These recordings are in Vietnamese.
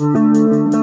Thank you.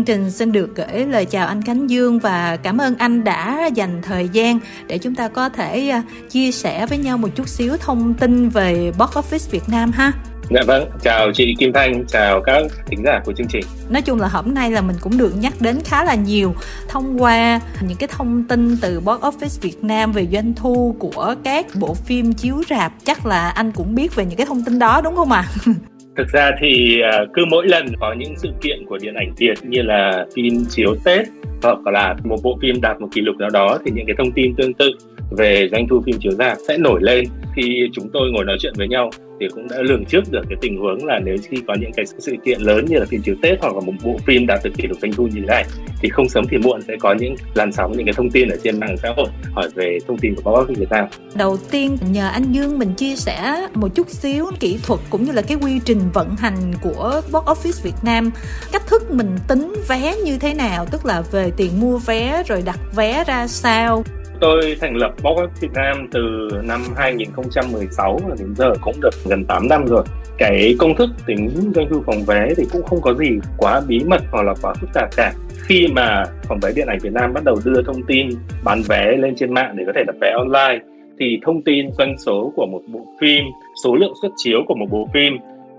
Chương trình xin được gửi lời chào anh Khánh Dương và cảm ơn anh đã dành thời gian để chúng ta có thể à, chia sẻ với nhau một chút xíu thông tin về box office Việt Nam ha. Dạ vâng, chào chị Kim Thanh, chào các thính giả của chương trình. Nói chung là hôm nay là mình cũng được nhắc đến khá là nhiều thông qua những cái thông tin từ box office Việt Nam về doanh thu của các bộ phim chiếu rạp. Chắc là anh cũng biết về những cái thông tin đó đúng không ạ? À? Thực ra thì à, cứ mỗi lần có những sự kiện của điện ảnh Việt như là phim chiếu Tết hoặc là một bộ phim đạt một kỷ lục nào đó thì những cái thông tin tương tự về doanh thu phim chiếu rạp sẽ nổi lên. Khi chúng tôi ngồi nói chuyện với nhau thì cũng đã lường trước được cái tình huống là nếu khi có những cái sự kiện lớn như là phim chiếu Tết hoặc là một bộ phim đạt được kỷ lục doanh thu như thế này thì không sớm thì muộn sẽ có những làn sóng những cái thông tin ở trên mạng xã hội hỏi về thông tin của box office Việt Nam. Đầu tiên nhờ anh Dương mình chia sẻ một chút xíu kỹ thuật cũng như là cái quy trình vận hành của box office Việt Nam, cách thức mình tính vé như thế nào, tức là về tiền mua vé rồi đặt vé ra sao? Tôi thành lập Box Việt Nam từ năm 2016 và đến giờ cũng được gần 8 năm rồi. Cái công thức tính doanh thu phòng vé thì cũng không có gì quá bí mật hoặc là quá phức tạp cả. Khi mà phòng vé điện ảnh Việt Nam bắt đầu đưa thông tin bán vé lên trên mạng để có thể đặt vé online thì thông tin doanh số của một bộ phim, số lượng xuất chiếu của một bộ phim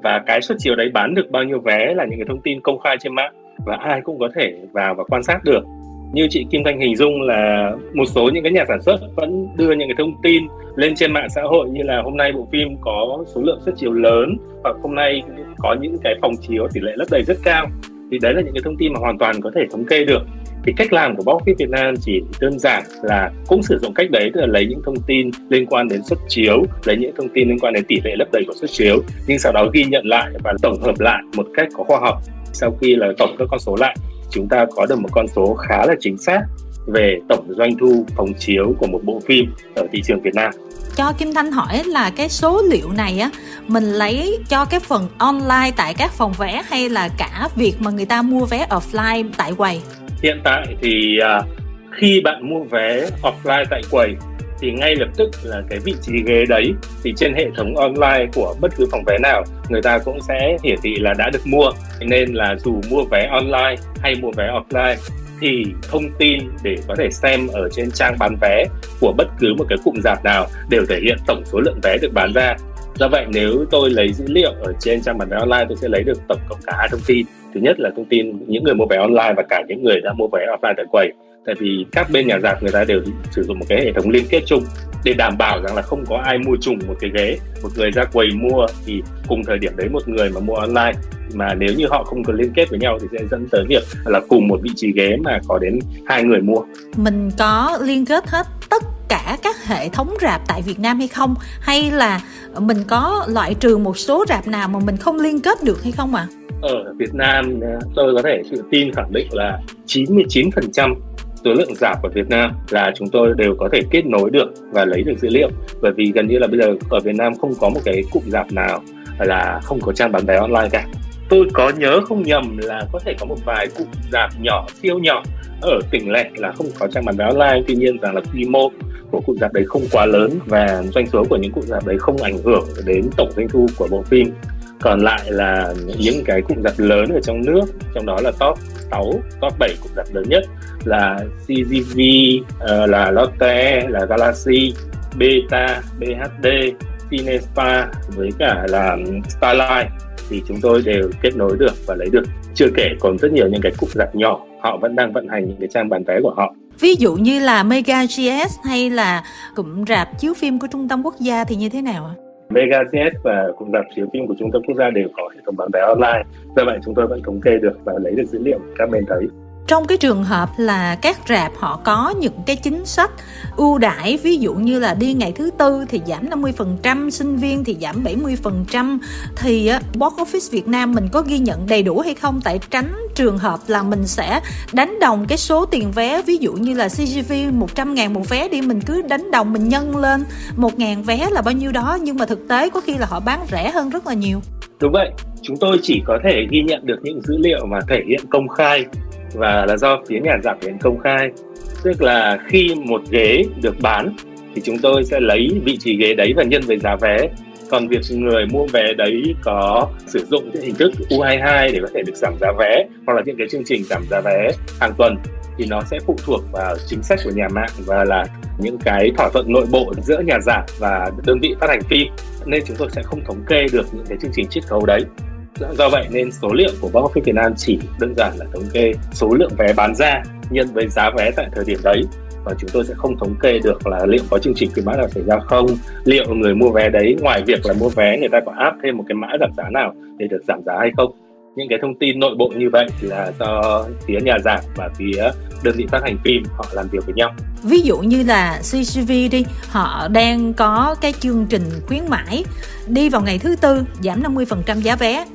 và cái xuất chiếu đấy bán được bao nhiêu vé là những cái thông tin công khai trên mạng và ai cũng có thể vào và quan sát được như chị Kim Thanh hình dung là một số những cái nhà sản xuất vẫn đưa những cái thông tin lên trên mạng xã hội như là hôm nay bộ phim có số lượng xuất chiếu lớn hoặc hôm nay có những cái phòng chiếu tỷ lệ lấp đầy rất cao. Thì đấy là những cái thông tin mà hoàn toàn có thể thống kê được. Thì cách làm của Box Việt Nam chỉ đơn giản là cũng sử dụng cách đấy, tức là lấy những thông tin liên quan đến xuất chiếu, lấy những thông tin liên quan đến tỷ lệ lấp đầy của xuất chiếu, nhưng sau đó ghi nhận lại và tổng hợp lại một cách có khoa học sau khi là tổng các con số lại chúng ta có được một con số khá là chính xác về tổng doanh thu phòng chiếu của một bộ phim ở thị trường Việt Nam. Cho Kim Thanh hỏi là cái số liệu này á mình lấy cho cái phần online tại các phòng vé hay là cả việc mà người ta mua vé offline tại quầy? Hiện tại thì uh, khi bạn mua vé offline tại quầy thì ngay lập tức là cái vị trí ghế đấy, thì trên hệ thống online của bất cứ phòng vé nào, người ta cũng sẽ hiển thị là đã được mua. Nên là dù mua vé online hay mua vé offline, thì thông tin để có thể xem ở trên trang bán vé của bất cứ một cái cụm rạp nào đều thể hiện tổng số lượng vé được bán ra. Do vậy nếu tôi lấy dữ liệu ở trên trang bán vé online, tôi sẽ lấy được tổng cộng cả hai thông tin. Thứ nhất là thông tin những người mua vé online và cả những người đã mua vé offline tại quầy tại vì các bên nhà giạc người ta đều sử dụng một cái hệ thống liên kết chung để đảm bảo rằng là không có ai mua trùng một cái ghế một người ra quầy mua thì cùng thời điểm đấy một người mà mua online mà nếu như họ không có liên kết với nhau thì sẽ dẫn tới việc là cùng một vị trí ghế mà có đến hai người mua mình có liên kết hết tất cả các hệ thống rạp tại Việt Nam hay không hay là mình có loại trừ một số rạp nào mà mình không liên kết được hay không ạ? À? Ở Việt Nam tôi có thể tự tin khẳng định là 99% số lượng giả ở Việt Nam là chúng tôi đều có thể kết nối được và lấy được dữ liệu. Bởi vì gần như là bây giờ ở Việt Nam không có một cái cụm giảm nào là không có trang bán vé online cả. Tôi có nhớ không nhầm là có thể có một vài cụm giảm nhỏ, siêu nhỏ ở tỉnh lẻ là không có trang bán vé online. Tuy nhiên rằng là quy mô của cụm rạp đấy không quá lớn và doanh số của những cụm rạp đấy không ảnh hưởng đến tổng doanh thu của bộ phim còn lại là những cái cụm rạp lớn ở trong nước trong đó là top 6, top 7 cụm rạp lớn nhất là CGV, uh, ờ, là Lotte, là Galaxy, Beta, BHD, Cinespa với cả là Starlight thì chúng tôi đều kết nối được và lấy được. Chưa kể còn rất nhiều những cái cụm rạp nhỏ họ vẫn đang vận hành những cái trang bán vé của họ. Ví dụ như là Mega GS hay là cụm rạp chiếu phim của trung tâm quốc gia thì như thế nào ạ? Mega và cụm rạp chiếu phim của trung tâm quốc gia đều có hệ thống bán vé online. Do vậy chúng tôi vẫn thống kê được và lấy được dữ liệu các bên thấy trong cái trường hợp là các rạp họ có những cái chính sách ưu đãi ví dụ như là đi ngày thứ tư thì giảm 50%, sinh viên thì giảm 70% thì Box Office Việt Nam mình có ghi nhận đầy đủ hay không? Tại tránh trường hợp là mình sẽ đánh đồng cái số tiền vé ví dụ như là CGV 100 ngàn một vé đi mình cứ đánh đồng mình nhân lên 1 ngàn vé là bao nhiêu đó. Nhưng mà thực tế có khi là họ bán rẻ hơn rất là nhiều. Đúng vậy. Chúng tôi chỉ có thể ghi nhận được những dữ liệu mà thể hiện công khai và là do phía nhà giảm tiền công khai. Tức là khi một ghế được bán, thì chúng tôi sẽ lấy vị trí ghế đấy và nhân với giá vé. Còn việc người mua vé đấy có sử dụng cái hình thức U22 để có thể được giảm giá vé, hoặc là những cái chương trình giảm giá vé hàng tuần, thì nó sẽ phụ thuộc vào chính sách của nhà mạng và là những cái thỏa thuận nội bộ giữa nhà giảm và đơn vị phát hành phim. Nên chúng tôi sẽ không thống kê được những cái chương trình chiết khấu đấy. Dạ, do vậy nên số liệu của box office Việt Nam chỉ đơn giản là thống kê số lượng vé bán ra nhân với giá vé tại thời điểm đấy. Và chúng tôi sẽ không thống kê được là liệu có chương trình khuyến mãi nào xảy ra không, liệu người mua vé đấy, ngoài việc là mua vé người ta có áp thêm một cái mã giảm giá nào để được giảm giá hay không những cái thông tin nội bộ như vậy là do phía nhà giảm và phía đơn vị phát hành phim họ làm việc với nhau. Ví dụ như là CCV đi, họ đang có cái chương trình khuyến mãi đi vào ngày thứ tư, giảm 50% giá vé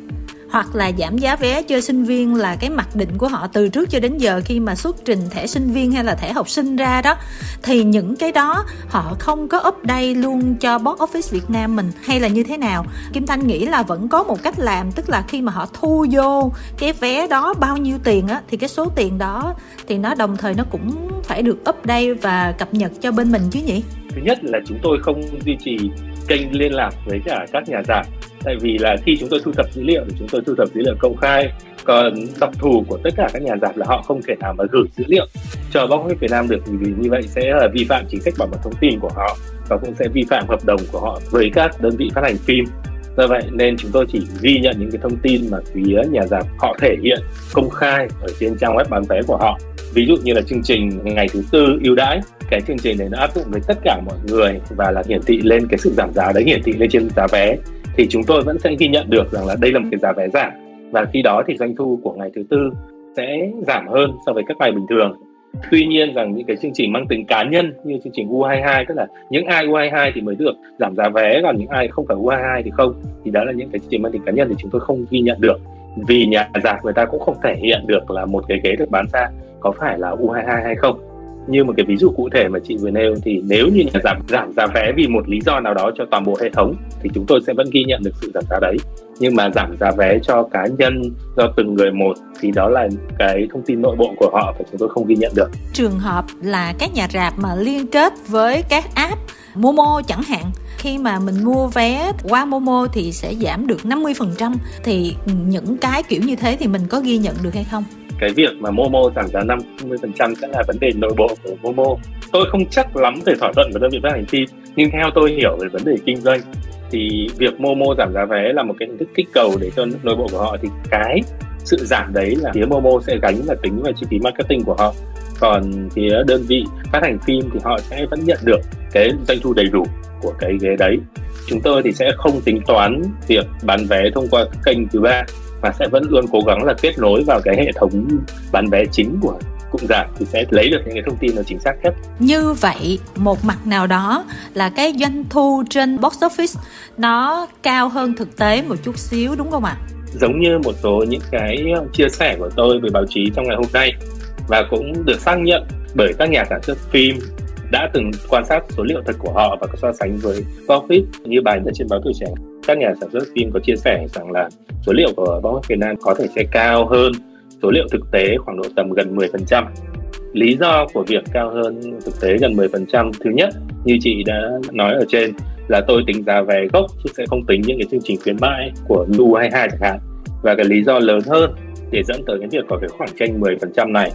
hoặc là giảm giá vé cho sinh viên là cái mặc định của họ từ trước cho đến giờ khi mà xuất trình thẻ sinh viên hay là thẻ học sinh ra đó. Thì những cái đó họ không có update luôn cho box office Việt Nam mình hay là như thế nào. Kim Thanh nghĩ là vẫn có một cách làm, tức là khi mà họ thu vô cái vé đó bao nhiêu tiền á, thì cái số tiền đó thì nó đồng thời nó cũng phải được update và cập nhật cho bên mình chứ nhỉ? Thứ nhất là chúng tôi không duy trì kênh liên lạc với cả các nhà giảm tại vì là khi chúng tôi thu thập dữ liệu thì chúng tôi thu thập dữ liệu công khai, còn đặc thù của tất cả các nhà giảm là họ không thể nào mà gửi dữ liệu cho bóng Việt Nam được vì như vậy sẽ là vi phạm chính sách bảo mật thông tin của họ và cũng sẽ vi phạm hợp đồng của họ với các đơn vị phát hành phim. Do vậy nên chúng tôi chỉ ghi nhận những cái thông tin mà phía nhà giảm họ thể hiện công khai ở trên trang web bán vé của họ. Ví dụ như là chương trình ngày thứ tư ưu đãi, cái chương trình này nó áp dụng với tất cả mọi người và là hiển thị lên cái sự giảm giá đấy, hiển thị lên trên giá vé thì chúng tôi vẫn sẽ ghi nhận được rằng là đây là một cái giá vé giảm. Và khi đó thì doanh thu của ngày thứ tư sẽ giảm hơn so với các ngày bình thường. Tuy nhiên rằng những cái chương trình mang tính cá nhân như chương trình U22 tức là những ai U22 thì mới được giảm giá vé, còn những ai không phải U22 thì không. Thì đó là những cái chương trình mang tính cá nhân thì chúng tôi không ghi nhận được. Vì nhà giảm người ta cũng không thể hiện được là một cái ghế được bán ra có phải là U22 hay không như một cái ví dụ cụ thể mà chị vừa nêu thì nếu như nhà giảm giảm giá vé vì một lý do nào đó cho toàn bộ hệ thống thì chúng tôi sẽ vẫn ghi nhận được sự giảm giá đấy. Nhưng mà giảm giá vé cho cá nhân do từng người một thì đó là cái thông tin nội bộ của họ và chúng tôi không ghi nhận được. Trường hợp là các nhà rạp mà liên kết với các app Momo chẳng hạn, khi mà mình mua vé qua Momo thì sẽ giảm được 50% thì những cái kiểu như thế thì mình có ghi nhận được hay không? Cái việc mà Momo giảm giá 50% sẽ là vấn đề nội bộ của Momo. Tôi không chắc lắm về thỏa thuận với đơn vị phát hành phim, nhưng theo tôi hiểu về vấn đề kinh doanh thì việc Momo giảm giá vé là một cái hình thức kích cầu để cho nội bộ của họ thì cái sự giảm đấy là phía Momo sẽ gánh và tính vào chi phí marketing của họ. Còn phía đơn vị phát hành phim thì họ sẽ vẫn nhận được cái doanh thu đầy đủ của cái ghế đấy. Chúng tôi thì sẽ không tính toán việc bán vé thông qua kênh thứ ba và sẽ vẫn luôn cố gắng là kết nối vào cái hệ thống bán vé chính của cụm giảm thì sẽ lấy được những cái thông tin nó chính xác nhất. Như vậy, một mặt nào đó là cái doanh thu trên box office nó cao hơn thực tế một chút xíu đúng không ạ? Giống như một số những cái chia sẻ của tôi với báo chí trong ngày hôm nay và cũng được xác nhận bởi các nhà sản xuất phim đã từng quan sát số liệu thật của họ và có so sánh với box office như bài ở trên báo tuổi trẻ các nhà sản xuất phim có chia sẻ rằng là số liệu của box office Việt Nam có thể sẽ cao hơn số liệu thực tế khoảng độ tầm gần 10%. Lý do của việc cao hơn thực tế gần 10% thứ nhất, như chị đã nói ở trên, là tôi tính giá vé gốc chứ sẽ không tính những cái chương trình khuyến mãi của U22 chẳng hạn. Và cái lý do lớn hơn để dẫn tới cái việc có cái khoảng tranh 10% này,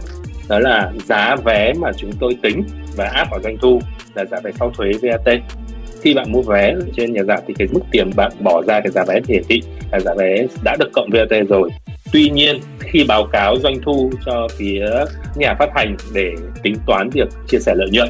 đó là giá vé mà chúng tôi tính và áp vào doanh thu là giá vé sau thuế VAT khi bạn mua vé trên nhà giảm thì cái mức tiền bạn bỏ ra cái giá vé hiển thị là giá vé đã được cộng VAT rồi. Tuy nhiên, khi báo cáo doanh thu cho phía nhà phát hành để tính toán việc chia sẻ lợi nhuận,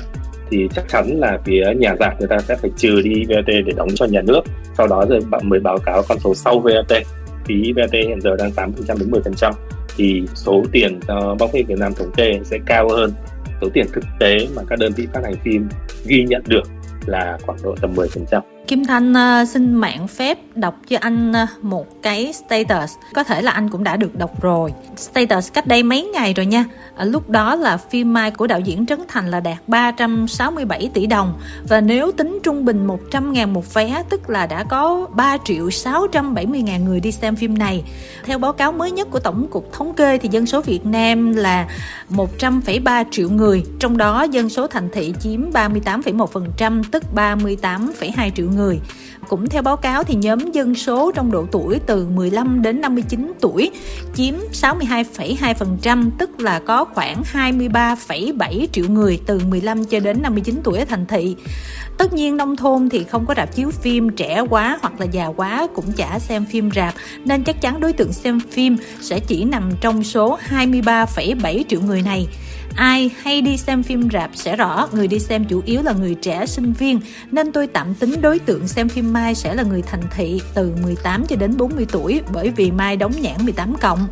thì chắc chắn là phía nhà giảm người ta sẽ phải trừ đi VAT để đóng cho nhà nước. Sau đó rồi bạn mới báo cáo con số sau VAT phí VAT hiện giờ đang 8% đến 10% thì số tiền do bóng phim Việt Nam thống kê sẽ cao hơn số tiền thực tế mà các đơn vị phát hành phim ghi nhận được là khoảng độ tầm 10%. Kim Thanh uh, xin mạng phép đọc cho anh uh, một cái status. Có thể là anh cũng đã được đọc rồi. Status cách đây mấy ngày rồi nha. À, Lúc đó là phim Mai của đạo diễn Trấn Thành là đạt 367 tỷ đồng. Và nếu tính trung bình 100 ngàn một vé Tức là đã có 3 triệu 670 ngàn người đi xem phim này. Theo báo cáo mới nhất của Tổng cục Thống kê Thì dân số Việt Nam là 100,3 triệu người Trong đó dân số thành thị chiếm 38,1% Tức 38,2 triệu người. Cũng theo báo cáo thì nhóm dân số trong độ tuổi từ 15 đến 59 tuổi chiếm 62,2%, tức là có khoảng 23,7 triệu người từ 15 cho đến 59 tuổi ở thành thị. Tất nhiên nông thôn thì không có rạp chiếu phim trẻ quá hoặc là già quá cũng chả xem phim rạp nên chắc chắn đối tượng xem phim sẽ chỉ nằm trong số 23,7 triệu người này. Ai hay đi xem phim rạp sẽ rõ, người đi xem chủ yếu là người trẻ, sinh viên nên tôi tạm tính đối tượng xem phim Mai sẽ là người thành thị từ 18 cho đến 40 tuổi bởi vì Mai đóng nhãn 18 cộng.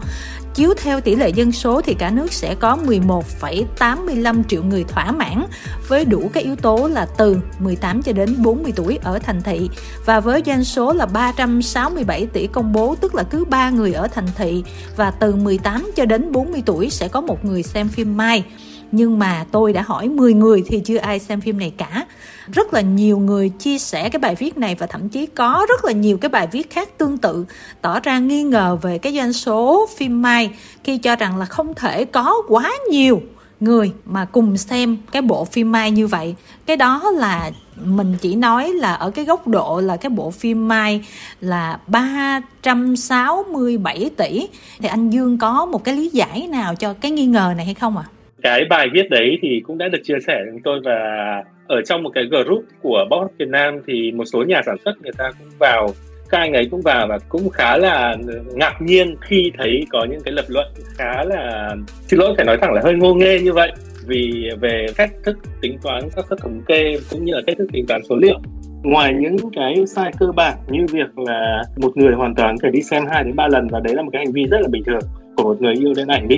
Chiếu theo tỷ lệ dân số thì cả nước sẽ có 11,85 triệu người thỏa mãn với đủ các yếu tố là từ 18 cho đến 40 tuổi ở thành thị. Và với doanh số là 367 tỷ công bố tức là cứ 3 người ở thành thị và từ 18 cho đến 40 tuổi sẽ có một người xem phim Mai nhưng mà tôi đã hỏi 10 người thì chưa ai xem phim này cả rất là nhiều người chia sẻ cái bài viết này và thậm chí có rất là nhiều cái bài viết khác tương tự, tỏ ra nghi ngờ về cái doanh số phim mai, khi cho rằng là không thể có quá nhiều người mà cùng xem cái bộ phim mai như vậy cái đó là mình chỉ nói là ở cái góc độ là cái bộ phim mai là 367 tỷ thì anh Dương có một cái lý giải nào cho cái nghi ngờ này hay không ạ? À? Cái bài viết đấy thì cũng đã được chia sẻ với tôi và ở trong một cái group của Box Việt Nam thì một số nhà sản xuất người ta cũng vào, các anh ấy cũng vào và cũng khá là ngạc nhiên khi thấy có những cái lập luận khá là, xin lỗi phải nói thẳng là hơi ngô nghê như vậy vì về cách thức tính toán các suất thống kê cũng như là cách thức tính toán số liệu. Ngoài những cái sai cơ bản như việc là một người hoàn toàn có thể đi xem hai đến ba lần và đấy là một cái hành vi rất là bình thường của một người yêu điện ảnh đi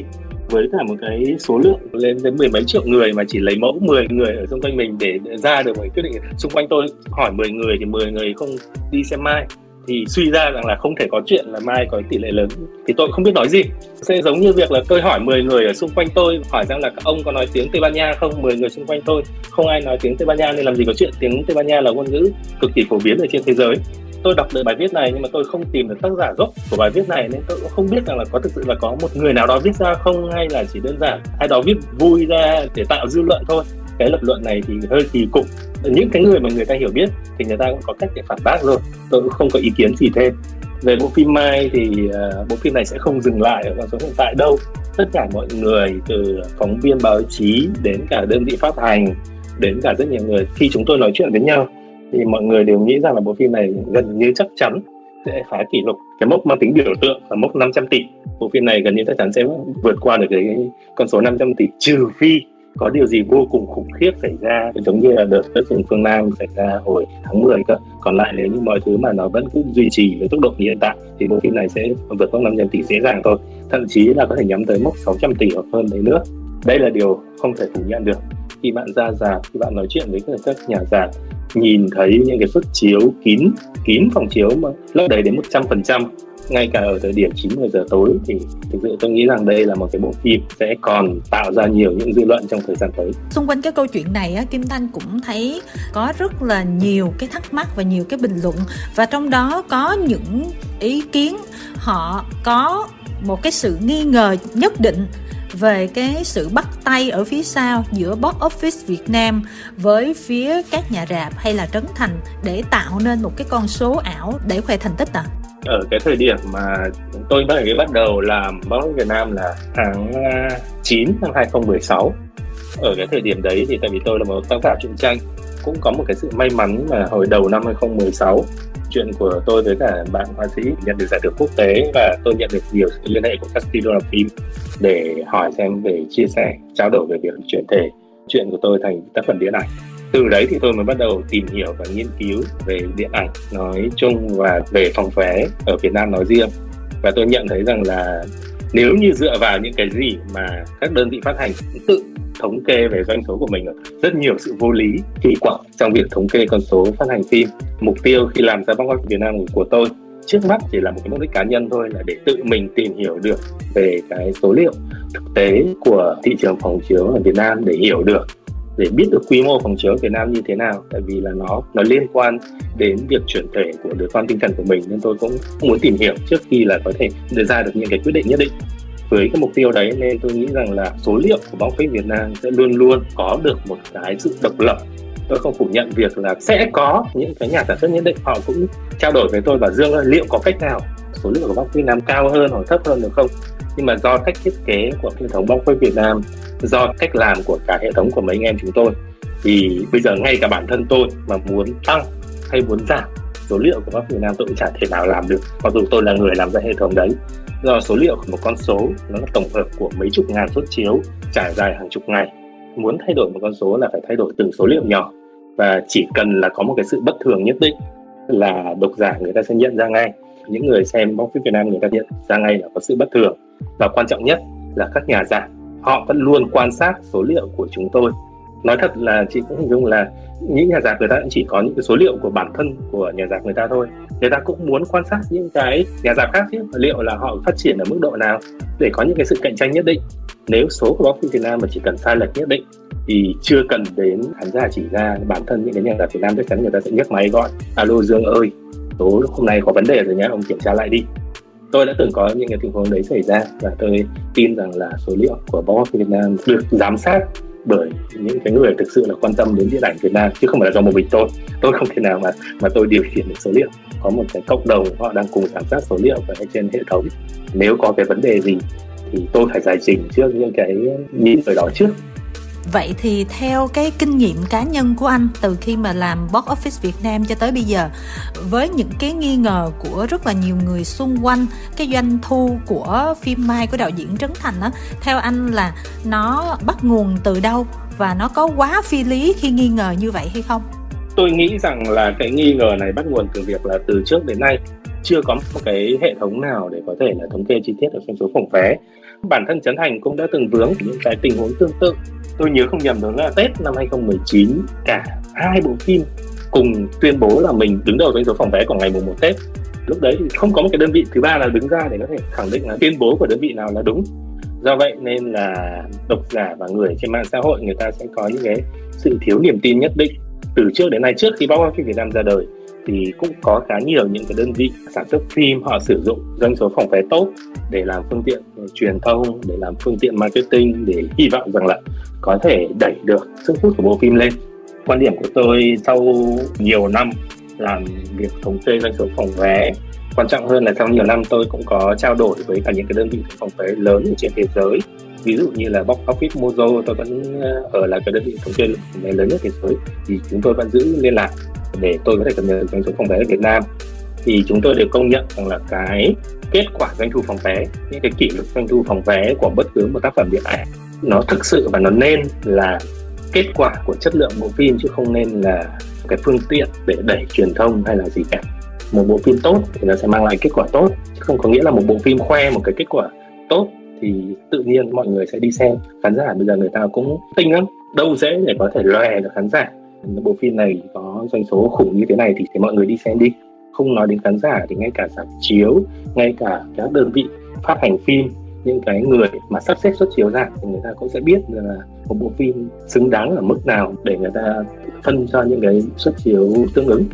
với cả một cái số lượng lên đến mười mấy triệu người mà chỉ lấy mẫu 10 người ở xung quanh mình để ra được một quyết định. Xung quanh tôi hỏi 10 người thì 10 người không đi xem mai. Thì suy ra rằng là không thể có chuyện là mai có tỷ lệ lớn. Thì tôi không biết nói gì. Sẽ giống như việc là tôi hỏi 10 người ở xung quanh tôi, hỏi rằng là các ông có nói tiếng Tây Ban Nha không? 10 người xung quanh tôi, không ai nói tiếng Tây Ban Nha nên làm gì có chuyện. Tiếng Tây Ban Nha là ngôn ngữ cực kỳ phổ biến ở trên thế giới tôi đọc được bài viết này nhưng mà tôi không tìm được tác giả gốc của bài viết này nên tôi cũng không biết rằng là có thực sự là có một người nào đó viết ra không hay là chỉ đơn giản ai đó viết vui ra để tạo dư luận thôi. Cái lập luận này thì hơi kỳ cục. Những cái người mà người ta hiểu biết thì người ta cũng có cách để phản bác rồi tôi cũng không có ý kiến gì thêm. Về bộ phim Mai thì uh, bộ phim này sẽ không dừng lại ở con số hiện tại đâu. Tất cả mọi người từ phóng viên báo chí đến cả đơn vị phát hành đến cả rất nhiều người khi chúng tôi nói chuyện với nhau thì mọi người đều nghĩ rằng là bộ phim này gần như chắc chắn sẽ phá kỷ lục. Cái mốc mang tính biểu tượng là mốc 500 tỷ. Bộ phim này gần như chắc chắn sẽ vượt qua được cái con số 500 tỷ, trừ phi có điều gì vô cùng khủng khiếp xảy ra, giống như là đợt đất rừng phương Nam xảy ra hồi tháng 10 cơ. Còn lại nếu như mọi thứ mà nó vẫn cứ duy trì với tốc độ như hiện tại, thì bộ phim này sẽ vượt mốc 500 tỷ dễ dàng thôi. Thậm chí là có thể nhắm tới mốc 600 tỷ hoặc hơn đấy nữa. Đây là điều không thể phủ nhận được. Khi bạn ra rạp, khi bạn nói chuyện với các nhà rạp nhìn thấy những cái suất chiếu kín kín phòng chiếu mà lấp đầy đến 100% ngay cả ở thời điểm 9 giờ tối thì thực sự tôi nghĩ rằng đây là một cái bộ phim sẽ còn tạo ra nhiều những dư luận trong thời gian tới. Xung quanh cái câu chuyện này Kim Thanh cũng thấy có rất là nhiều cái thắc mắc và nhiều cái bình luận và trong đó có những ý kiến họ có một cái sự nghi ngờ nhất định về cái sự bắt tay ở phía sau giữa box office Việt Nam với phía các nhà rạp hay là Trấn Thành để tạo nên một cái con số ảo để khoe thành tích à? Ở cái thời điểm mà tôi bắt bắt đầu làm box Việt Nam là tháng à, 9 năm 2016 ở cái thời điểm đấy thì tại vì tôi là một tác giả truyện tranh cũng có một cái sự may mắn là hồi đầu năm 2016 chuyện của tôi với cả bạn họa sĩ nhận được giải thưởng quốc tế và tôi nhận được nhiều sự liên hệ của các studio làm phim để hỏi xem về chia sẻ, trao đổi về việc chuyển thể chuyện của tôi thành tác phẩm điện ảnh. Từ đấy thì tôi mới bắt đầu tìm hiểu và nghiên cứu về điện ảnh nói chung và về phòng vé ở Việt Nam nói riêng. Và tôi nhận thấy rằng là nếu như dựa vào những cái gì mà các đơn vị phát hành tự thống kê về doanh số của mình rất nhiều sự vô lý, kỳ quặc trong việc thống kê con số phát hành phim. Mục tiêu khi làm ra bóng của Việt Nam của tôi trước mắt chỉ là một cái mục đích cá nhân thôi, là để tự mình tìm hiểu được về cái số liệu thực tế của thị trường phòng chiếu ở Việt Nam để hiểu được để biết được quy mô phòng chiếu Việt Nam như thế nào. Tại vì là nó nó liên quan đến việc chuyển thể của đứa con tinh thần của mình, nên tôi cũng muốn tìm hiểu trước khi là có thể đưa ra được những cái quyết định nhất định. Với cái mục tiêu đấy nên tôi nghĩ rằng là số liệu của bóng phim Việt Nam sẽ luôn luôn có được một cái sự độc lập. Tôi không phủ nhận việc là sẽ có những cái nhà sản xuất nhất định, họ cũng trao đổi với tôi và dương ơi, liệu có cách nào? Số lượng của bóc Việt Nam cao hơn hoặc thấp hơn được không? Nhưng mà do cách thiết kế của hệ thống bóc phim Việt Nam, do cách làm của cả hệ thống của mấy anh em chúng tôi, thì bây giờ ngay cả bản thân tôi mà muốn tăng hay muốn giảm số liệu của bóc Việt Nam tôi cũng chả thể nào làm được, mặc dù tôi là người làm ra hệ thống đấy. Do số liệu của một con số nó là tổng hợp của mấy chục ngàn xuất chiếu trải dài hàng chục ngày. Muốn thay đổi một con số là phải thay đổi từng số liệu nhỏ. Và chỉ cần là có một cái sự bất thường nhất định là độc giả người ta sẽ nhận ra ngay những người xem bóng phim Việt Nam người ta nhận ra ngay là có sự bất thường. Và quan trọng nhất là các nhà giả, họ vẫn luôn quan sát số liệu của chúng tôi. Nói thật là chị cũng hình dung là những nhà giả người ta cũng chỉ có những cái số liệu của bản thân của nhà giả người ta thôi. Người ta cũng muốn quan sát những cái nhà giả khác chứ, liệu là họ phát triển ở mức độ nào để có những cái sự cạnh tranh nhất định. Nếu số của bóng phim Việt Nam mà chỉ cần sai lệch nhất định thì chưa cần đến khán giả chỉ ra bản thân những cái nhà giả Việt Nam chắc chắn người ta sẽ nhấc máy gọi, alo Dương ơi tối hôm nay có vấn đề rồi nhé ông kiểm tra lại đi. Tôi đã từng có những cái tình huống đấy xảy ra và tôi tin rằng là số liệu của box Việt Nam được giám sát bởi những cái người thực sự là quan tâm đến điện ảnh Việt Nam, chứ không phải là do một mình tôi. Tôi không thể nào mà mà tôi điều khiển được số liệu. Có một cái cộng đồng họ đang cùng giám sát số liệu ở trên hệ thống. Nếu có cái vấn đề gì thì tôi phải giải trình trước những cái những người đó trước. Vậy thì theo cái kinh nghiệm cá nhân của anh từ khi mà làm box office Việt Nam cho tới bây giờ, với những cái nghi ngờ của rất là nhiều người xung quanh cái doanh thu của phim Mai của đạo diễn Trấn Thành á, theo anh là nó bắt nguồn từ đâu và nó có quá phi lý khi nghi ngờ như vậy hay không? Tôi nghĩ rằng là cái nghi ngờ này bắt nguồn từ việc là từ trước đến nay chưa có một cái hệ thống nào để có thể là thống kê chi tiết được doanh số phòng vé bản thân Trấn Thành cũng đã từng vướng những cái tình huống tương tự. Tôi nhớ không nhầm đó là Tết năm 2019 cả hai bộ phim cùng tuyên bố là mình đứng đầu doanh số phòng vé của ngày mùng 1 Tết. Lúc đấy thì không có một cái đơn vị thứ ba là đứng ra để có thể khẳng định là tuyên bố của đơn vị nào là đúng. Do vậy nên là độc giả và người trên mạng xã hội người ta sẽ có những cái sự thiếu niềm tin nhất định. Từ trước đến nay, trước khi báo phim Việt Nam ra đời thì cũng có khá nhiều những cái đơn vị sản xuất phim họ sử dụng doanh số phòng vé tốt để làm phương tiện truyền thông, để làm phương tiện marketing, để hy vọng rằng là có thể đẩy được sức hút của bộ phim lên. Quan điểm của tôi sau nhiều năm làm việc thống kê doanh số phòng vé, quan trọng hơn là sau nhiều năm tôi cũng có trao đổi với cả những cái đơn vị phòng vé lớn ở trên thế giới. Ví dụ như là box office mojo tôi vẫn ở là cái đơn vị thống kê lớn nhất thế giới, thì chúng tôi vẫn giữ liên lạc để tôi có thể cập nhật doanh số phòng vé ở Việt Nam thì chúng tôi đều công nhận rằng là cái kết quả doanh thu phòng vé những cái kỷ lục doanh thu phòng vé của bất cứ một tác phẩm điện ảnh nó thực sự và nó nên là kết quả của chất lượng bộ phim chứ không nên là cái phương tiện để đẩy truyền thông hay là gì cả. Một bộ phim tốt thì nó sẽ mang lại kết quả tốt chứ không có nghĩa là một bộ phim khoe một cái kết quả tốt thì tự nhiên mọi người sẽ đi xem. Khán giả bây giờ người ta cũng tinh lắm đâu dễ để có thể lòe được khán giả. Bộ phim này có doanh số khủng như thế này thì, thì mọi người đi xem đi không nói đến khán giả thì ngay cả giảm chiếu, ngay cả các đơn vị phát hành phim, những cái người mà sắp xếp xuất chiếu ra thì người ta cũng sẽ biết là một bộ phim xứng đáng ở mức nào để người ta phân cho những cái xuất chiếu tương ứng.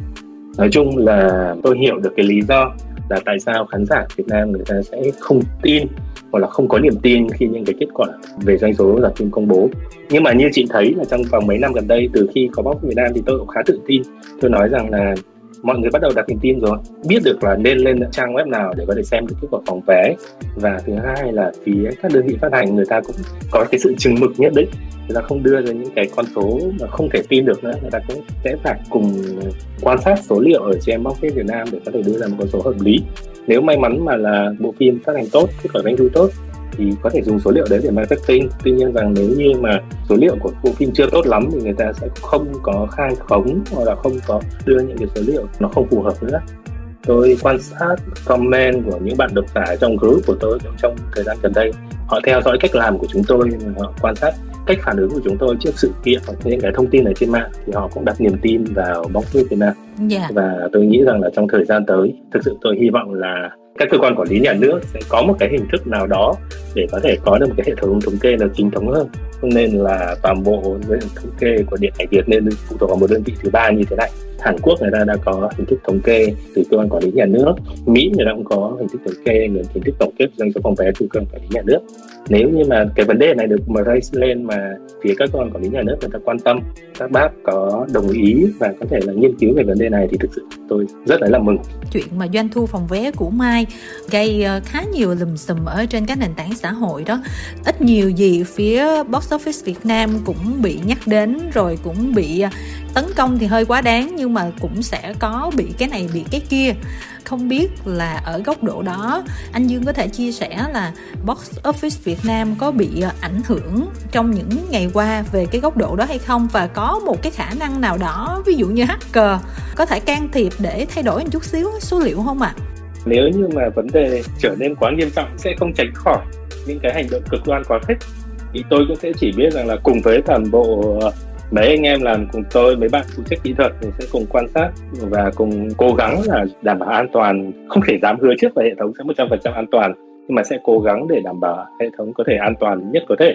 Nói chung là tôi hiểu được cái lý do là tại sao khán giả Việt Nam người ta sẽ không tin hoặc là không có niềm tin khi những cái kết quả về doanh số là phim công bố. Nhưng mà như chị thấy là trong vòng mấy năm gần đây, từ khi có bóc Việt Nam thì tôi cũng khá tự tin. Tôi nói rằng là mọi người bắt đầu đặt niềm tin rồi. Biết được là nên lên trang web nào để có thể xem được kết quả phòng vé và thứ hai là phía các đơn vị phát hành, người ta cũng có cái sự chừng mực nhất định. Người ta không đưa ra những cái con số mà không thể tin được nữa. Người ta cũng sẽ phải cùng quan sát số liệu ở trên market Việt Nam để có thể đưa ra một con số hợp lý. Nếu may mắn mà là bộ phim phát hành tốt, kết quả doanh thu tốt thì có thể dùng số liệu đấy để marketing tuy nhiên rằng nếu như mà số liệu của bộ phim chưa tốt lắm thì người ta sẽ không có khai khống hoặc là không có đưa những cái số liệu nó không phù hợp nữa tôi quan sát comment của những bạn độc giả trong group của tôi trong thời gian gần đây họ theo dõi cách làm của chúng tôi họ quan sát cách phản ứng của chúng tôi trước sự kiện hoặc những cái thông tin ở trên mạng thì họ cũng đặt niềm tin vào bóng Việt Nam yeah. Dạ. và tôi nghĩ rằng là trong thời gian tới thực sự tôi hy vọng là các cơ quan quản lý nhà nước sẽ có một cái hình thức nào đó để có thể có được một cái hệ thống thống kê là chính thống hơn. Không nên là toàn bộ thống kê của điện ảnh Việt nên phụ thuộc vào một đơn vị thứ ba như thế này. Hàn Quốc người ta đã có hình thức thống kê từ cơ quan quản lý nhà nước. Mỹ người ta cũng có hình thức thống kê người hình thức tổng kết doanh số phòng vé từ cơ quan quản lý nhà nước. Nếu như mà cái vấn đề này được mà raise lên mà phía các cơ quan quản lý nhà nước người ta quan tâm các bác có đồng ý và có thể là nghiên cứu về vấn đề này thì thực sự tôi rất là, là mừng. Chuyện mà doanh thu phòng vé của Mai gây ờ, khá nhiều lùm xùm ở trên các nền tảng xã hội đó. Ít nhiều gì phía box office Việt Nam cũng bị nhắc đến rồi cũng bị ờ, tấn công thì hơi quá đáng, nhưng mà cũng sẽ có bị cái này, bị cái kia không biết là ở góc độ đó, anh Dương có thể chia sẻ là box office Việt Nam có bị ờ, ảnh hưởng trong những ngày qua về cái góc độ đó hay không và có một cái khả năng nào đó, ví dụ như hacker có thể can thiệp để thay đổi một chút xíu số liệu không ạ? À? Nếu như mà vấn đề trở nên quá nghiêm trọng, sẽ không tránh khỏi những cái hành động cực đoan quá khích, thì tôi cũng sẽ chỉ biết rằng là cùng với toàn bộ ờ, mấy anh em làm cùng tôi, mấy bạn phụ trách kỹ thuật thì sẽ cùng quan sát và cùng cố gắng là đảm bảo an toàn. Không thể dám hứa trước là hệ thống sẽ một trăm phần trăm an toàn, nhưng mà sẽ cố gắng để đảm bảo hệ thống có thể an toàn nhất có thể.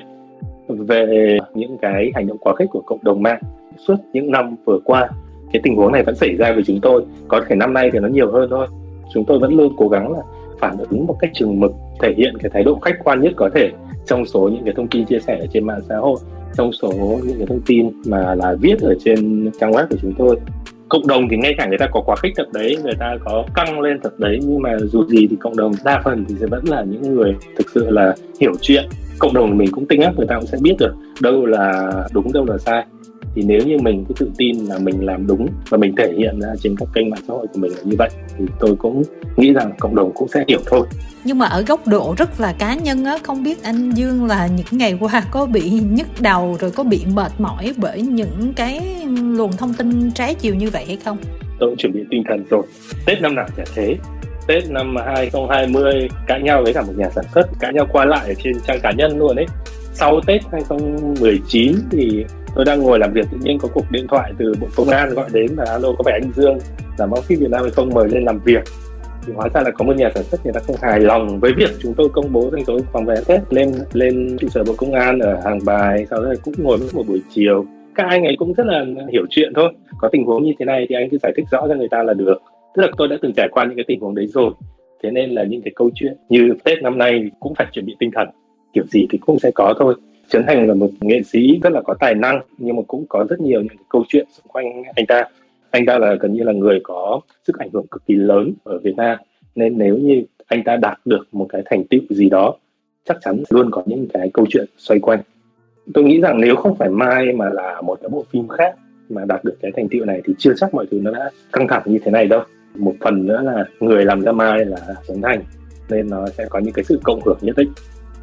Về những cái hành động quá khích của cộng đồng mạng, suốt những năm vừa qua, cái tình huống này vẫn xảy ra với chúng tôi. Có thể năm nay thì nó nhiều hơn thôi. Chúng tôi vẫn luôn cố gắng là phản ứng một cách chừng mực, thể hiện cái thái độ khách quan nhất có thể trong số những cái thông tin chia sẻ trên mạng xã hội trong số những cái thông tin mà là viết ở trên trang web của chúng tôi. Cộng đồng thì ngay cả người ta có quá khích thật đấy, người ta có căng lên thật đấy, nhưng mà dù gì thì cộng đồng đa phần thì sẽ vẫn là những người thực sự là hiểu chuyện. Cộng đồng mình cũng tinh áp, người ta cũng sẽ biết được đâu là đúng, đâu là sai thì nếu như mình cứ tự tin là mình làm đúng và mình thể hiện ra trên các kênh mạng xã hội của mình là như vậy thì tôi cũng nghĩ rằng cộng đồng cũng sẽ hiểu thôi. Nhưng mà ở góc độ rất là cá nhân á không biết anh dương là những ngày qua có bị nhức đầu rồi có bị mệt mỏi bởi những cái luồng thông tin trái chiều như vậy hay không? Tôi cũng chuẩn bị tinh thần rồi. Tết năm nào chả thế. Tết năm 2020 cãi nhau với cả một nhà sản xuất cãi nhau qua lại ở trên trang cá nhân luôn ấy. Sau Tết 2019 thì tôi đang ngồi làm việc tự nhiên có cuộc điện thoại từ bộ công an gọi đến là alo, có phải anh dương? Làm báo phim việt nam hay không? Mời lên làm việc. Thì hóa ra là có một nhà sản xuất người ta không hài lòng với việc chúng tôi công bố doanh số phòng vé tết lên lên trụ sở bộ công an ở hàng bài, sau đó cũng ngồi một buổi chiều. Các anh ấy cũng rất là hiểu chuyện thôi. Có tình huống như thế này thì anh cứ giải thích rõ cho người ta là được. Tức là tôi đã từng trải qua những cái tình huống đấy rồi. Thế nên là những cái câu chuyện như tết năm nay cũng phải chuẩn bị tinh thần. Kiểu gì thì cũng sẽ có thôi. Trấn Thành là một nghệ sĩ rất là có tài năng, nhưng mà cũng có rất nhiều những câu chuyện xung quanh anh ta. Anh ta là gần như là người có sức ảnh hưởng cực kỳ lớn ở Việt Nam, nên nếu như anh ta đạt được một cái thành tựu gì đó, chắc chắn luôn có những cái câu chuyện xoay quanh. Tôi nghĩ rằng nếu không phải Mai mà là một cái bộ phim khác mà đạt được cái thành tựu này thì chưa chắc mọi thứ nó đã căng thẳng như thế này đâu. Một phần nữa là người làm ra Mai là Trấn Thành, nên nó sẽ có những cái sự cộng hưởng nhất định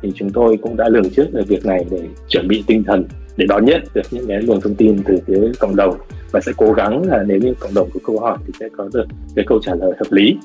thì chúng tôi cũng đã lường trước được việc này để chuẩn bị tinh thần để đón nhận được những cái luồng thông tin từ phía cộng đồng. Và sẽ cố gắng là nếu như cộng đồng có câu hỏi thì sẽ có được cái câu trả lời hợp lý.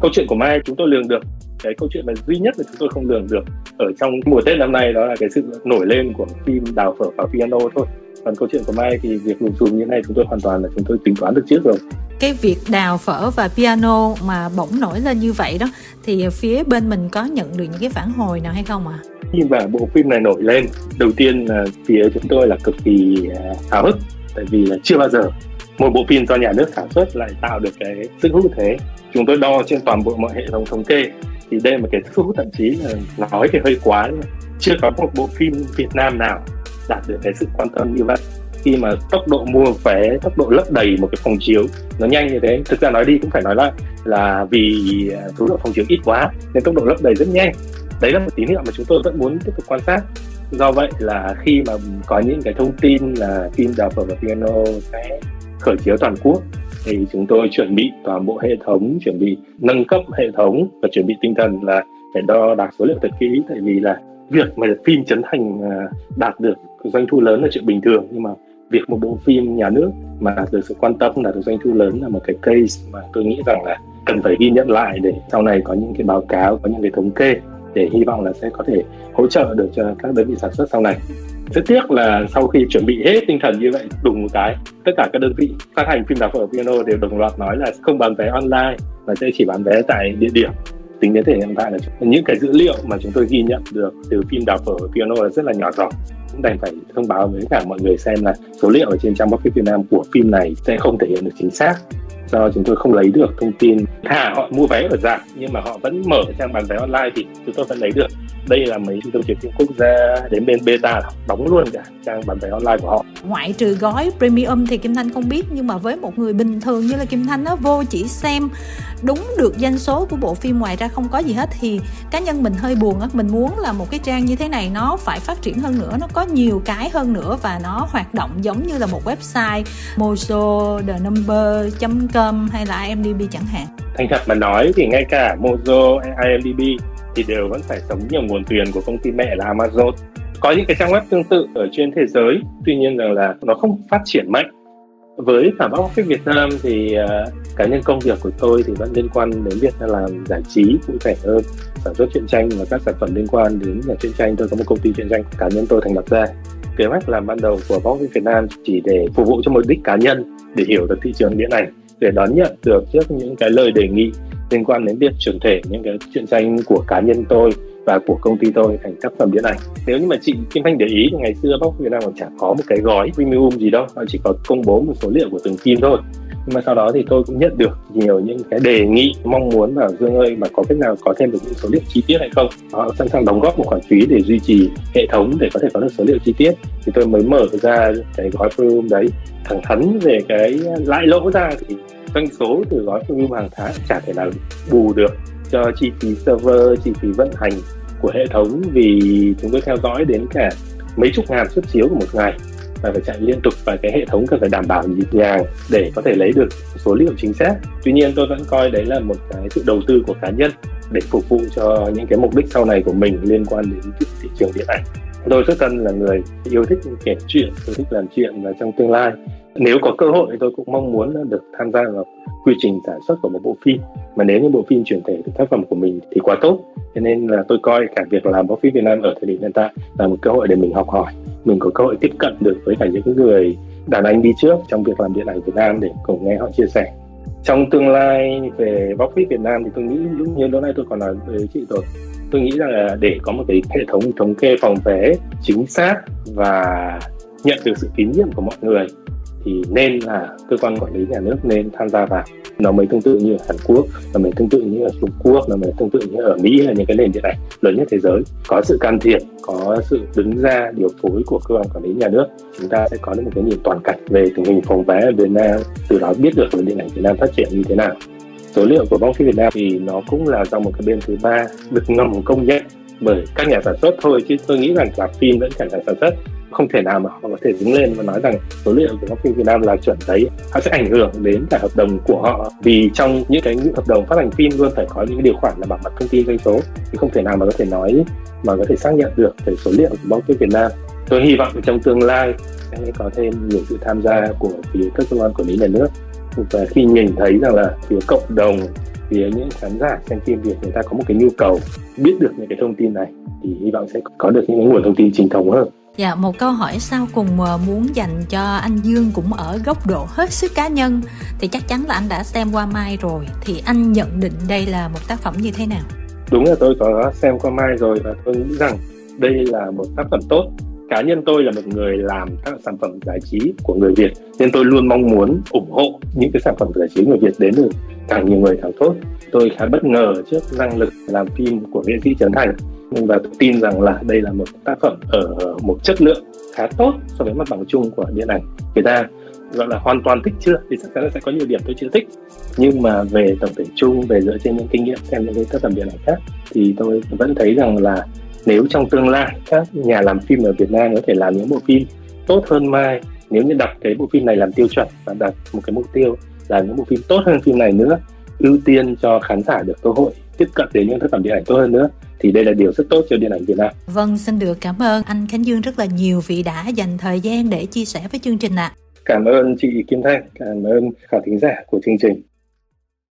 Câu chuyện của mai chúng tôi lường được. Cái câu chuyện mà duy nhất mà chúng tôi không lường được ở trong mùa tết năm nay đó là cái sự nổi lên của phim đào phở và piano thôi còn câu chuyện của mai thì việc lùm xùm như này chúng tôi hoàn toàn là chúng tôi tính toán được trước rồi cái việc đào phở và piano mà bỗng nổi lên như vậy đó thì phía bên mình có nhận được những cái phản hồi nào hay không ạ? À? Khi mà bộ phim này nổi lên, đầu tiên là phía chúng tôi là cực kỳ à, háo hức tại vì là chưa bao giờ một bộ phim do nhà nước sản xuất lại tạo được cái sức hút thế. Chúng tôi đo trên toàn bộ mọi hệ thống thống kê thì đây là một cái sức hút thậm chí là nói thì hơi quá chưa có một bộ phim Việt Nam nào đạt được cái sự quan tâm như vậy. Khi mà tốc độ mua vé, tốc độ lấp đầy một cái phòng chiếu, nó nhanh như thế. Thực ra nói đi cũng phải nói lại là vì à, số lượng phòng chiếu ít quá, nên tốc độ lấp đầy rất nhanh. Đấy là một tín hiệu mà chúng tôi vẫn muốn tiếp tục quan sát. Do vậy là khi mà có những cái thông tin là phim đào phở và piano sẽ khởi chiếu toàn quốc, thì chúng tôi chuẩn bị toàn bộ hệ thống, chuẩn bị nâng cấp hệ thống và chuẩn bị tinh thần là phải đo đạc số liệu thật kỹ. Tại vì là việc mà phim chấn thành à, đạt được doanh thu lớn là chuyện bình thường, nhưng mà việc một bộ phim nhà nước mà được sự quan tâm là được doanh thu lớn là một cái case mà tôi nghĩ rằng là cần phải ghi nhận lại để sau này có những cái báo cáo, có những cái thống kê để hy vọng là sẽ có thể hỗ trợ được cho các đơn vị sản xuất sau này. Rất tiếc là sau khi chuẩn bị hết tinh thần như vậy, đùng một cái, tất cả các đơn vị phát hành phim đào phở piano đều đồng loạt nói là không bán vé online mà sẽ chỉ bán vé tại địa điểm tính đến thời hiện tại là những cái dữ liệu mà chúng tôi ghi nhận được từ phim đào phở piano là rất là nhỏ giọt. Cũng đành phải thông báo với cả mọi người xem là số liệu ở trên trang box Việt Nam của phim này sẽ không thể hiện được chính xác. Do chúng tôi không lấy được thông tin. Thà họ mua vé ở dạng nhưng mà họ vẫn mở trang bán vé online thì chúng tôi vẫn lấy được đây là mấy trung tâm chiếu phim quốc gia đến bên beta đóng luôn cả trang bán vé online của họ. Ngoại trừ gói premium thì kim thanh không biết nhưng mà với một người bình thường như là kim thanh nó vô chỉ xem đúng được doanh số của bộ phim ngoài ra không có gì hết thì cá nhân mình hơi buồn á mình muốn là một cái trang như thế này nó phải phát triển hơn nữa nó có nhiều cái hơn nữa và nó hoạt động giống như là một website mozo the number com hay là imdb chẳng hạn. Thành thật mà nói thì ngay cả mozo imdb thì đều vẫn phải sống nhờ nguồn tiền của công ty mẹ là amazon. Có những cái trang web tương tự ở trên thế giới tuy nhiên rằng là nó không phát triển mạnh. Với cả bóc office Việt Nam thì uh, cá nhân công việc của tôi thì vẫn liên quan đến việc làm giải trí cụ thể hơn sản xuất truyện tranh và các sản phẩm liên quan đến nhà truyện tranh. Tôi có một công ty truyện tranh cá nhân tôi thành lập ra. Kế hoạch làm ban đầu của bóc office Việt Nam chỉ để phục vụ cho mục đích cá nhân để hiểu được thị trường điện ảnh để đón nhận được trước những cái lời đề nghị liên quan đến việc chuyển thể những cái truyện tranh của cá nhân tôi và của công ty tôi thành tác phẩm điện ảnh. Nếu như mà chị Kim Thanh để ý thì ngày xưa Box Việt Nam còn chẳng có một cái gói premium gì đâu họ chỉ có công bố một số liệu của từng phim thôi. Nhưng mà sau đó thì tôi cũng nhận được nhiều những cái đề nghị, mong muốn bảo Dương ơi mà có cách nào có thêm được những số liệu chi tiết hay không? Họ sẵn sàng đóng góp một khoản phí để duy trì hệ thống để có thể có được số liệu chi tiết. Thì tôi mới mở ra cái gói premium đấy. Thẳng thắn về cái lãi lỗ ra thì doanh số từ gói premium hàng tháng chả thể nào bù được cho chi phí server, chi phí vận hành của hệ thống vì chúng tôi theo dõi đến cả mấy chục ngàn xuất chiếu của một ngày. Và phải chạy liên tục và cái hệ thống cần phải đảm bảo nhịp nhàng để có thể lấy được số liệu chính xác. Tuy nhiên tôi vẫn coi đấy là một cái sự đầu tư của cá nhân để phục vụ cho những cái mục đích sau này của mình liên quan đến thị trường điện ảnh. Tôi rất cần là người yêu thích kể chuyện, yêu thích làm chuyện và trong tương lai nếu có cơ hội thì tôi cũng mong muốn được tham gia vào quy trình sản xuất của một bộ phim. Mà nếu như bộ phim chuyển thể từ tác phẩm của mình thì quá tốt. Cho nên là tôi coi cả việc làm báo phim Việt Nam ở thời điểm hiện tại là một cơ hội để mình học hỏi. Mình có cơ hội tiếp cận được với cả những người đàn anh đi trước trong việc làm điện ảnh Việt Nam để cùng nghe họ chia sẻ. Trong tương lai về bóc phim Việt Nam thì tôi nghĩ đúng như lúc nay tôi còn nói với chị rồi, tôi nghĩ rằng là để có một cái hệ thống thống kê phòng vé chính xác và nhận được sự tín nhiệm của mọi người thì nên là cơ quan quản lý nhà nước nên tham gia vào. Nó mới tương tự như ở Hàn Quốc, nó mới tương tự như ở Trung Quốc, nó mới tương tự như ở Mỹ là những cái nền điện ảnh lớn nhất thế giới. Có sự can thiệp, có sự đứng ra điều phối của cơ quan quản lý nhà nước, chúng ta sẽ có được một cái nhìn toàn cảnh về tình hình phòng vé ở Việt Nam, từ đó biết được điện ảnh Việt Nam phát triển như thế nào. Số liệu của bóng phim Việt Nam thì nó cũng là do một cái bên thứ ba được ngầm công nhận bởi các nhà sản xuất thôi, chứ tôi nghĩ rằng là phim vẫn cả nhà sản xuất không thể nào mà họ có thể đứng lên và nói rằng số liệu của các phim Việt Nam là chuẩn đấy. Nó sẽ ảnh hưởng đến cả hợp đồng của họ, vì trong những cái hợp đồng phát hành phim luôn phải có những cái điều khoản là bảo mật thông tin doanh số, thì không thể nào mà có thể nói, mà có thể xác nhận được về số liệu của bóng phim Việt Nam. Tôi hy vọng trong tương lai sẽ có thêm nhiều sự tham gia của phía các cơ quan quản lý nhà nước. Và khi nhìn thấy rằng là phía cộng đồng, phía những khán giả xem phim Việt người ta có một cái nhu cầu biết được những cái thông tin này, thì hy vọng sẽ có được những nguồn thông tin chính thống hơn. Dạ, một câu hỏi sau cùng ờ, muốn dành cho anh Dương cũng ở góc độ hết sức cá nhân. Thì chắc chắn là anh đã xem qua Mai rồi. Thì anh nhận định đây là một tác phẩm như thế nào? Đúng là tôi có xem qua Mai rồi và tôi nghĩ rằng đây là một tác phẩm tốt. Cá nhân tôi là một người làm các sản phẩm giải trí của người Việt nên tôi luôn mong muốn ủng hộ những cái sản phẩm giải trí người Việt đến được càng nhiều người càng tốt. Tôi khá bất ngờ trước năng lực làm phim của nghệ sĩ Trấn Thành và tôi tin rằng là đây là một tác phẩm ở một chất lượng khá tốt so với mặt bằng chung của điện ảnh Việt Nam. Gọi là hoàn toàn thích chưa? Thì chắc chắn là sẽ có nhiều điểm tôi chưa thích. Nhưng mà về tổng thể chung, về dựa trên những kinh nghiệm, xem những cái tác phẩm điện ảnh khác, thì tôi vẫn thấy rằng là nếu trong tương lai các nhà làm phim ở Việt Nam có thể làm những bộ phim tốt hơn Mai, nếu như đặt cái bộ phim này làm tiêu chuẩn và đặt một cái mục tiêu là những bộ phim tốt hơn phim này nữa, ưu tiên cho khán giả được cơ hội tiếp cận đến những tác phẩm điện ảnh tốt hơn nữa thì đây là điều rất tốt cho điện ảnh Việt Nam. Vâng, xin được cảm ơn anh Khánh Dương rất là nhiều vì đã dành thời gian để chia sẻ với chương trình ạ. À. Cảm ơn chị Kim Thanh, cảm ơn khán thính giả của chương trình.